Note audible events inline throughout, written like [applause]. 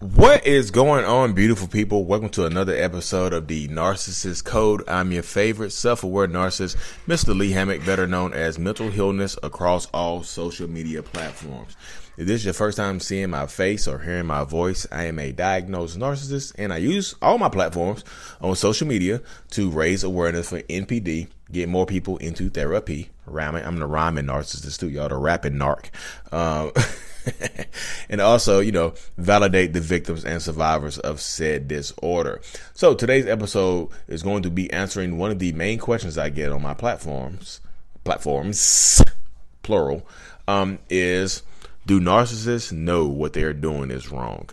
What is going on, beautiful people? Welcome to another episode of the Narcissist Code. I'm your favorite self-aware narcissist, Mr. Lee Hammock, better known as Mental Healness across all social media platforms. If this is your first time seeing my face or hearing my voice, I am a diagnosed narcissist and I use all my platforms on social media to raise awareness for NPD, get more people into therapy. Rhyming, I'm the rhyming narcissist too, y'all, the rapping narc. Um, [laughs] and also, you know, validate the victims and survivors of said disorder. So today's episode is going to be answering one of the main questions I get on my platforms, platforms, [laughs] plural, um, is do narcissists know what they are doing is wrong?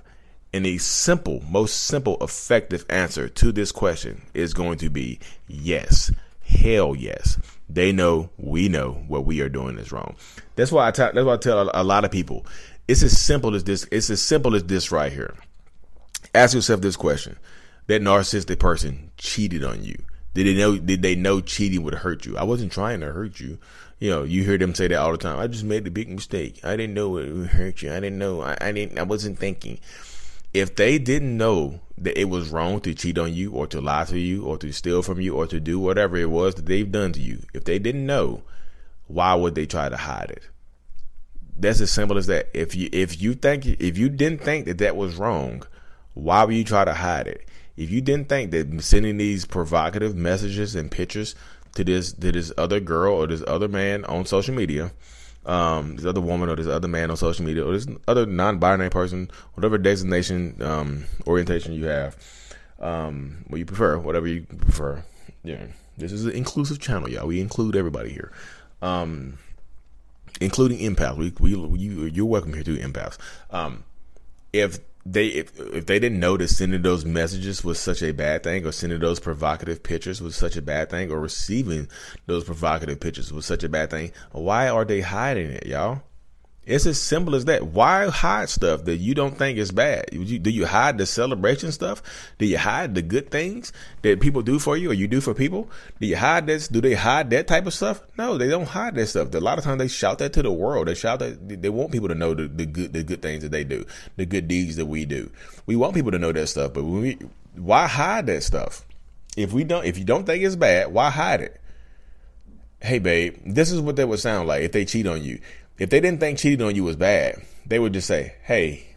And the simple, most simple, effective answer to this question is going to be yes. Hell yes. They know we know what we are doing is wrong. That's why I t- that's why I tell a, a lot of people. It's as simple as this. It's as simple as this right here. Ask yourself this question: That narcissistic person cheated on you. Did they know? Did they know cheating would hurt you? I wasn't trying to hurt you. You know, you hear them say that all the time. I just made a big mistake. I didn't know it would hurt you. I didn't know. I, I didn't. I wasn't thinking. If they didn't know that it was wrong to cheat on you or to lie to you or to steal from you or to do whatever it was that they've done to you, if they didn't know, why would they try to hide it? That's as simple as that. If you if you think if you didn't think that that was wrong, why would you try to hide it? If you didn't think that sending these provocative messages and pictures to this to this other girl or this other man on social media um, this other woman or this other man on social media or this other non-binary person, whatever designation um, orientation you have, um, what you prefer, whatever you prefer. Yeah, this is an inclusive channel, y'all. We include everybody here, um, including empaths. We, we you you're welcome here too, empaths. Um, if they if, if they didn't know that sending those messages was such a bad thing or sending those provocative pictures was such a bad thing or receiving those provocative pictures was such a bad thing why are they hiding it y'all it's as simple as that. Why hide stuff that you don't think is bad? Do you hide the celebration stuff? Do you hide the good things that people do for you or you do for people? Do you hide this? Do they hide that type of stuff? No, they don't hide that stuff. A lot of times they shout that to the world. They shout that they want people to know the, the good the good things that they do, the good deeds that we do. We want people to know that stuff, but we why hide that stuff? If we don't, if you don't think it's bad, why hide it? Hey, babe, this is what that would sound like if they cheat on you if they didn't think cheating on you was bad, they would just say, "Hey,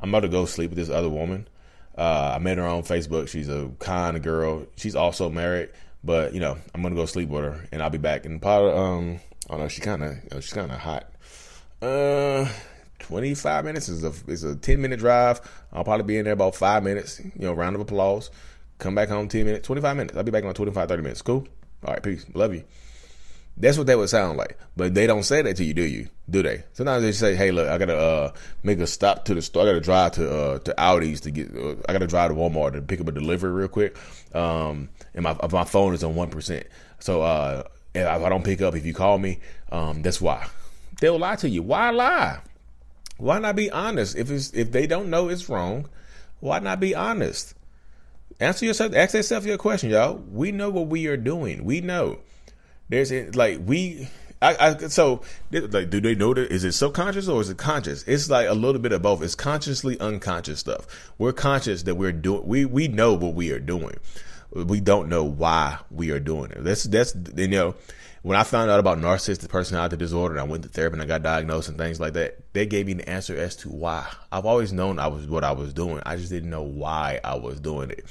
I'm about to go sleep with this other woman. Uh, I met her on Facebook. She's a kind girl. She's also married, but you know, I'm gonna go sleep with her, and I'll be back." And probably, um, I don't know. She kind of, you know, she's kind of hot. Uh, 25 minutes is a is a 10 minute drive. I'll probably be in there about five minutes. You know, round of applause. Come back home 10 minutes, 25 minutes. I'll be back in 25, 30 minutes. Cool. All right, peace. Love you. That's what that would sound like. But they don't say that to you, do you? Do they? Sometimes they say, "Hey, look, I gotta uh, make a stop to the store. I gotta drive to uh, to Audi's to get. Uh, I gotta drive to Walmart to pick up a delivery real quick. Um, and my my phone is on one percent. So uh, if I don't pick up, if you call me, um, that's why. They'll lie to you. Why lie? Why not be honest? If it's if they don't know it's wrong, why not be honest? Answer yourself. Ask yourself your question, y'all. We know what we are doing. We know. There's like we I, I, so like do they know that is it subconscious or is it conscious? It's like a little bit of both. It's consciously unconscious stuff. We're conscious that we're doing we we know what we are doing we don't know why we are doing it that's that's you know when I found out about narcissistic personality disorder and I went to therapy and I got diagnosed and things like that, they gave me the answer as to why. I've always known I was what I was doing. I just didn't know why I was doing it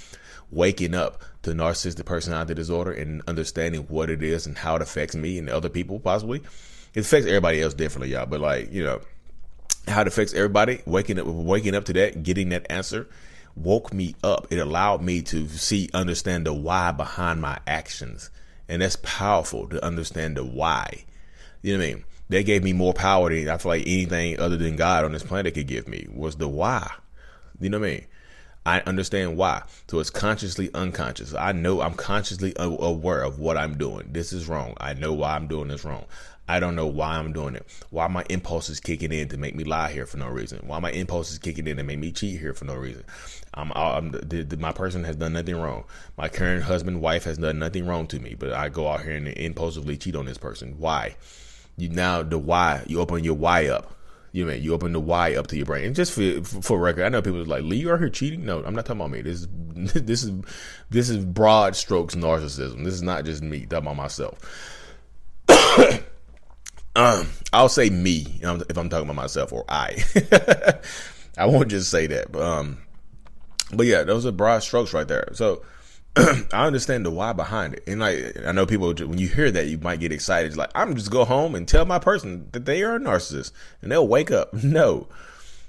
waking up to narcissistic personality disorder and understanding what it is and how it affects me and other people possibly. It affects everybody else differently, y'all. But like, you know, how it affects everybody, waking up waking up to that, getting that answer woke me up. It allowed me to see understand the why behind my actions. And that's powerful to understand the why. You know what I mean? That gave me more power than I feel like anything other than God on this planet could give me was the why You know what I mean? I understand why. So it's consciously unconscious. I know I'm consciously aware of what I'm doing. This is wrong. I know why I'm doing this wrong. I don't know why I'm doing it. Why my impulse is kicking in to make me lie here for no reason. Why my impulse is kicking in to make me cheat here for no reason. I'm, I'm the, the, my person has done nothing wrong. My current husband, wife has done nothing wrong to me, but I go out here and impulsively cheat on this person. Why? You now the why. You open your why up. You know, you open the why up to your brain. And just for for record, I know people are like, "Lee, you are here cheating." No, I'm not talking about me. This is [laughs] this is this is broad strokes narcissism. This is not just me talking about myself. [coughs] Um, I'll say me if I'm talking about myself or I. [laughs] I won't just say that, but um, but yeah, those are broad strokes right there. So [clears throat] I understand the why behind it, and like I know people when you hear that you might get excited. It's like I'm just go home and tell my person that they are a narcissist, and they'll wake up. [laughs] No.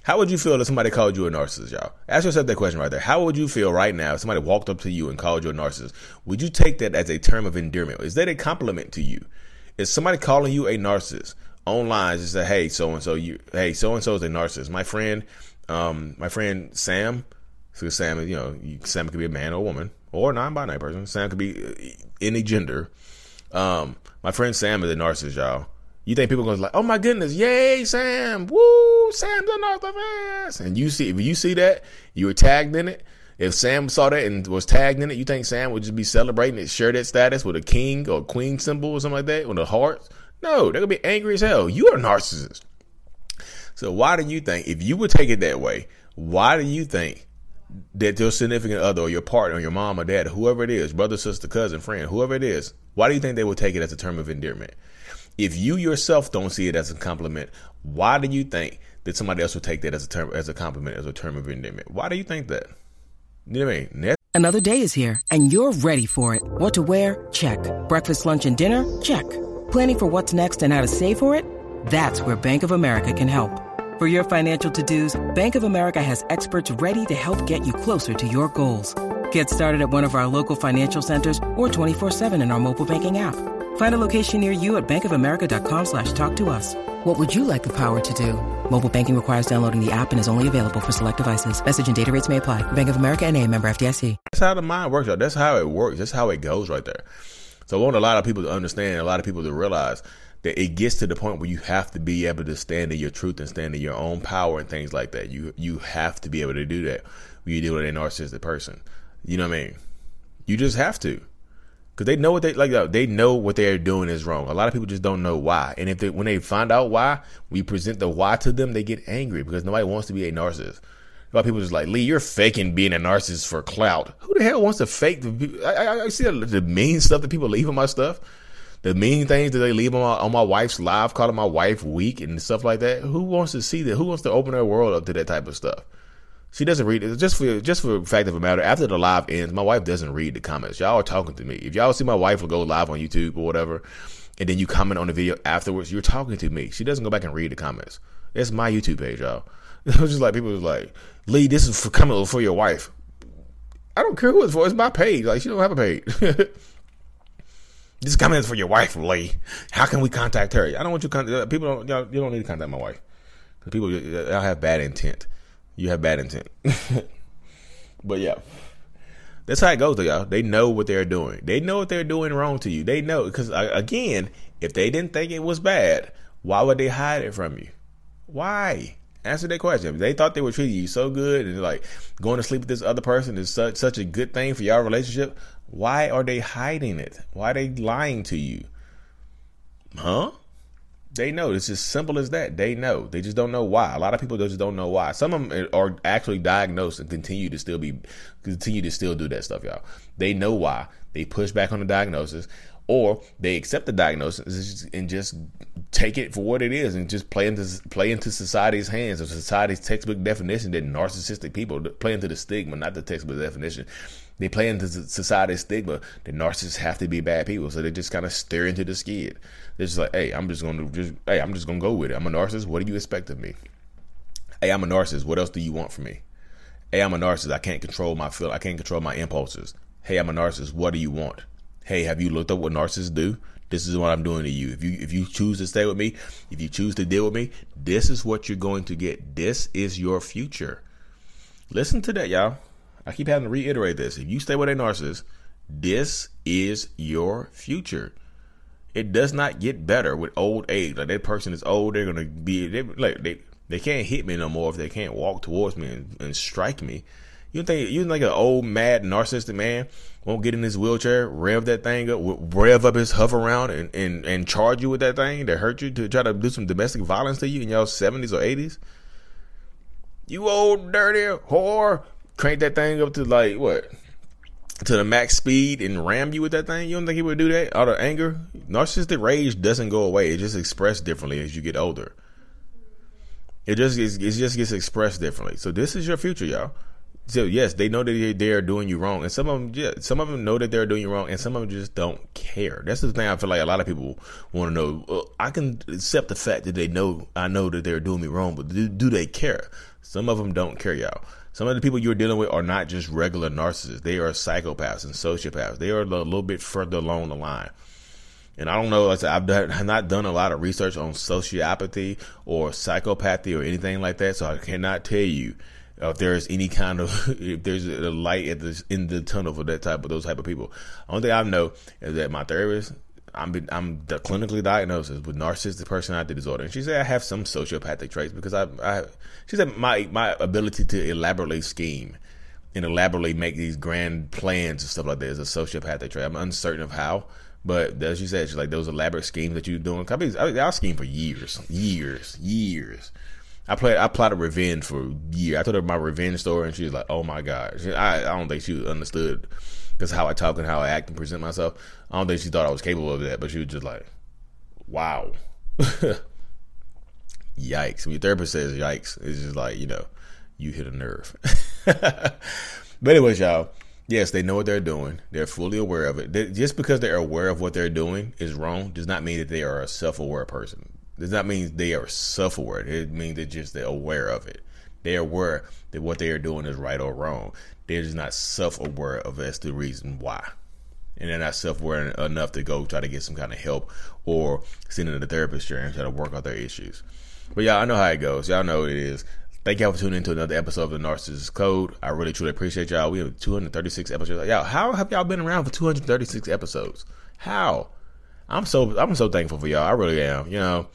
How would you feel if somebody called you a narcissist, y'all? Ask yourself that question right there. How would you feel right now if somebody walked up to you and called you a narcissist? Would you take that as a term of endearment? Is that a compliment to you? Is somebody calling you a narcissist online just say, hey, so and so, you, hey, so and so is a narcissist. My friend, um, my friend Sam, so Sam, you know, Sam could be a man or a woman or a non-binary person. Sam could be uh, any gender. Um, my friend Sam is a narcissist, y'all. You think people are to like, oh my goodness, yay, Sam, woo, Sam's a narcissist. And you see, if you see that, you were tagged in it. If Sam saw that and was tagged in it, you think Sam would just be celebrating it, share that status with a king or queen symbol or something like that with a heart? No, they're gonna be angry as hell. You are a narcissist. So why do you think, if you would take it that way, why do you think that your significant other or your partner, or your mom or dad, whoever it is, brother, sister, cousin, friend, whoever it is, why do you think they would take it as a term of endearment? If you yourself don't see it as a compliment, why do you think that somebody else would take that as a term as a compliment, as a term of endearment? Why do you think that? You know what I mean? Another day is here, and you're ready for it. What to wear? Check. Breakfast, lunch, and dinner? Check. Planning for what's next and how to save for it? That's where Bank of America can help. For your financial to-dos, Bank of America has experts ready to help get you closer to your goals. Get started at one of our local financial centers or 24-7 in our mobile banking app. Find a location near you at bankofamerica.com slash talk to us. What would you like the power to do? Mobile banking requires downloading the app and is only available for select devices. Message and data rates may apply. Bank of America and a member FDIC. That's how the mind works. That's how it works. That's how it goes right there. So I want a lot of people to understand, a lot of people to realize that it gets to the point where you have to be able to stand in your truth and stand in your own power and things like that. You you have to be able to do that when you deal with a narcissistic person. You know what I mean? You just have to because they know what they like. They know what they're doing is wrong. A lot of people just don't know why, and if they when they find out why, we present the why to them, they get angry because nobody wants to be a narcissist. A lot of people just like Lee, you're faking being a narcissist for clout. Who the hell wants to fake? The, I, I, I see the, the mean stuff that people leave on my stuff, the mean things that they leave on my on my wife's live, calling my wife weak and stuff like that. Who wants to see that? Who wants to open their world up to that type of stuff? She doesn't read it. Just for just for the fact of the matter, after the live ends, my wife doesn't read the comments. Y'all are talking to me. If y'all see my wife will go live on YouTube or whatever, and then you comment on the video afterwards, you're talking to me. She doesn't go back and read the comments. It's my YouTube page, y'all. [laughs] It was just like people was like, Lee, this is for coming for your wife. I don't care who it's for. It's my page. Like she don't have a page. [laughs] this comment is for your wife, Lee. How can we contact her? I don't want you contact uh, people. Don't y'all, you don't need to contact my wife because people y'all have bad intent you have bad intent. [laughs] but yeah. That's how it goes, though, y'all. They know what they're doing. They know what they're doing wrong to you. They know because uh, again, if they didn't think it was bad, why would they hide it from you? Why? Answer that question. They thought they were treating you so good and like going to sleep with this other person is such such a good thing for your relationship, why are they hiding it? Why are they lying to you? Huh? They know. It's as simple as that. They know. They just don't know why. A lot of people just don't know why. Some of them are actually diagnosed and continue to still be continue to still do that stuff, y'all. They know why. They push back on the diagnosis, or they accept the diagnosis and just take it for what it is and just play into play into society's hands or society's textbook definition that narcissistic people play into the stigma, not the textbook definition. They play into society's stigma that narcissists have to be bad people, so they just kind of stare into the skid. They're just like, hey, I'm just gonna just hey, I'm just gonna go with it. I'm a narcissist. What do you expect of me? Hey, I'm a narcissist. What else do you want from me? Hey, I'm a narcissist. I can't control my feel. I can't control my impulses. Hey, I'm a narcissist. What do you want? Hey, have you looked up what narcissists do? This is what I'm doing to you. If you if you choose to stay with me, if you choose to deal with me, this is what you're going to get. This is your future. Listen to that, y'all. I keep having to reiterate this. If you stay with a narcissist, this is your future. It does not get better with old age. Like that person is old, they're gonna be they, like they they can't hit me no more if they can't walk towards me and, and strike me. You think you think an old mad narcissistic man won't get in his wheelchair, rev that thing up, rev up his Hoveround and, and, and charge you with that thing to hurt you to try to do some domestic violence to you in your seventies or eighties? You old dirty whore, crank that thing up to like what? To the max speed and ram you with that thing? You don't think he would do that out of anger? Narcissistic rage doesn't go away. It just expressed differently as you get older. It just gets, it just gets expressed differently. So this is your future, y'all. So yes, they know that they are doing you wrong, and some of them, yeah, some of them know that they're doing you wrong, and some of them just don't care. That's the thing I feel like a lot of people want to know. Well, I can accept the fact that they know I know that they're doing me wrong, but do, do they care? Some of them don't care, y'all. Some of the people you're dealing with are not just regular narcissists; they are psychopaths and sociopaths. They are a little bit further along the line. And I don't know, I I've, done, [laughs] I've not done a lot of research on sociopathy or psychopathy or anything like that, so I cannot tell you if there's any kind of [laughs] if there's a light at the in the tunnel for that type of those type of people. Only thing I know is that my therapist, I'm I'm clinically diagnosed with narcissistic personality disorder, and she said I have some sociopathic traits because I, I she said my my ability to elaborately scheme and elaborately make these grand plans and stuff like that is a sociopathic trait. I'm uncertain of how. But as you said, she's like those elaborate schemes that you're doing. I mean, I, I scheme for years, years, years. I played. I plotted revenge for a year. I told her my revenge story, and she was like, "Oh my god!" She, I, I don't think she understood because how I talk and how I act and present myself. I don't think she thought I was capable of that, but she was just like, "Wow, [laughs] yikes!" When your therapist says "yikes," it's just like you know, you hit a nerve. [laughs] but anyways, y'all. Yes, they know what they're doing. They're fully aware of it. They, just because they're aware of what they're doing is wrong does not mean that they are a self-aware person does not mean they are self-aware. It means they're just they're aware of it. They're aware that what they are doing is right or wrong. They're just not self-aware of that's the reason why. And they're not self-aware enough to go try to get some kind of help or send in the therapist and try to work out their issues. But y'all, I know how it goes. Y'all know what it is. Thank y'all for tuning into another episode of the Narcissist Code. I really truly appreciate y'all. We have 236 episodes. Y'all, how have y'all been around for 236 episodes? How? I'm so I'm so thankful for y'all. I really am. You know,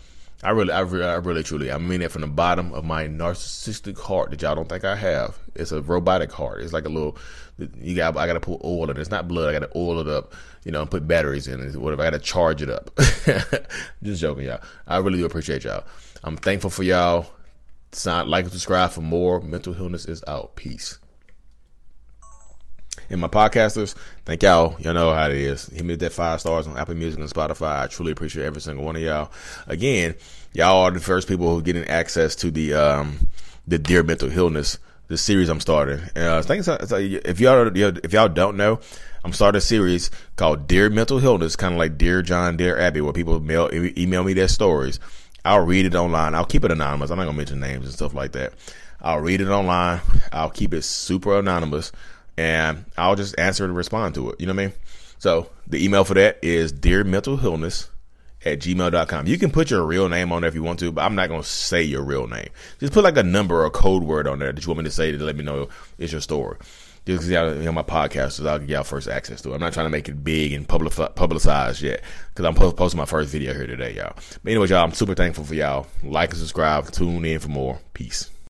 I really, I really, I really, truly, I mean it from the bottom of my narcissistic heart that y'all don't think I have. It's a robotic heart. It's like a little, you got, I got to put oil in it. It's not blood. I got to oil it up, you know, and put batteries in it. Whatever. I got to charge it up. [laughs] Just joking, y'all. I really do appreciate y'all. I'm thankful for y'all. Sign, like, and subscribe for more. Mental Healness is out. Peace. And my podcasters, thank y'all. Y'all know how it is. Hit me with that five stars on Apple Music and Spotify. I truly appreciate every single one of y'all. Again, y'all are the first people who are getting access to the um the Dear Mental Healness, the series I'm starting. Uh, thanks. If y'all if y'all don't know, I'm starting a series called Dear Mental Healness, kind of like Dear John, Dear Abby, where people mail email me their stories. I'll read it online. I'll keep it anonymous. I'm not gonna mention names and stuff like that. I'll read it online. I'll keep it super anonymous and I'll just answer and respond to it. You know what I mean? So the email for that is dear mental illness at gmail.com. You can put your real name on there if you want to, but I'm not going to say your real name. Just put like a number or a code word on there that you want me to say to let me know it's your story. Just because y'all, my podcast, so I'll give y'all first access to it. I'm not trying to make it big and public, publicized yet because I'm posting my first video here today, y'all. But anyways, y'all, I'm super thankful for y'all. Like and subscribe. Tune in for more. Peace.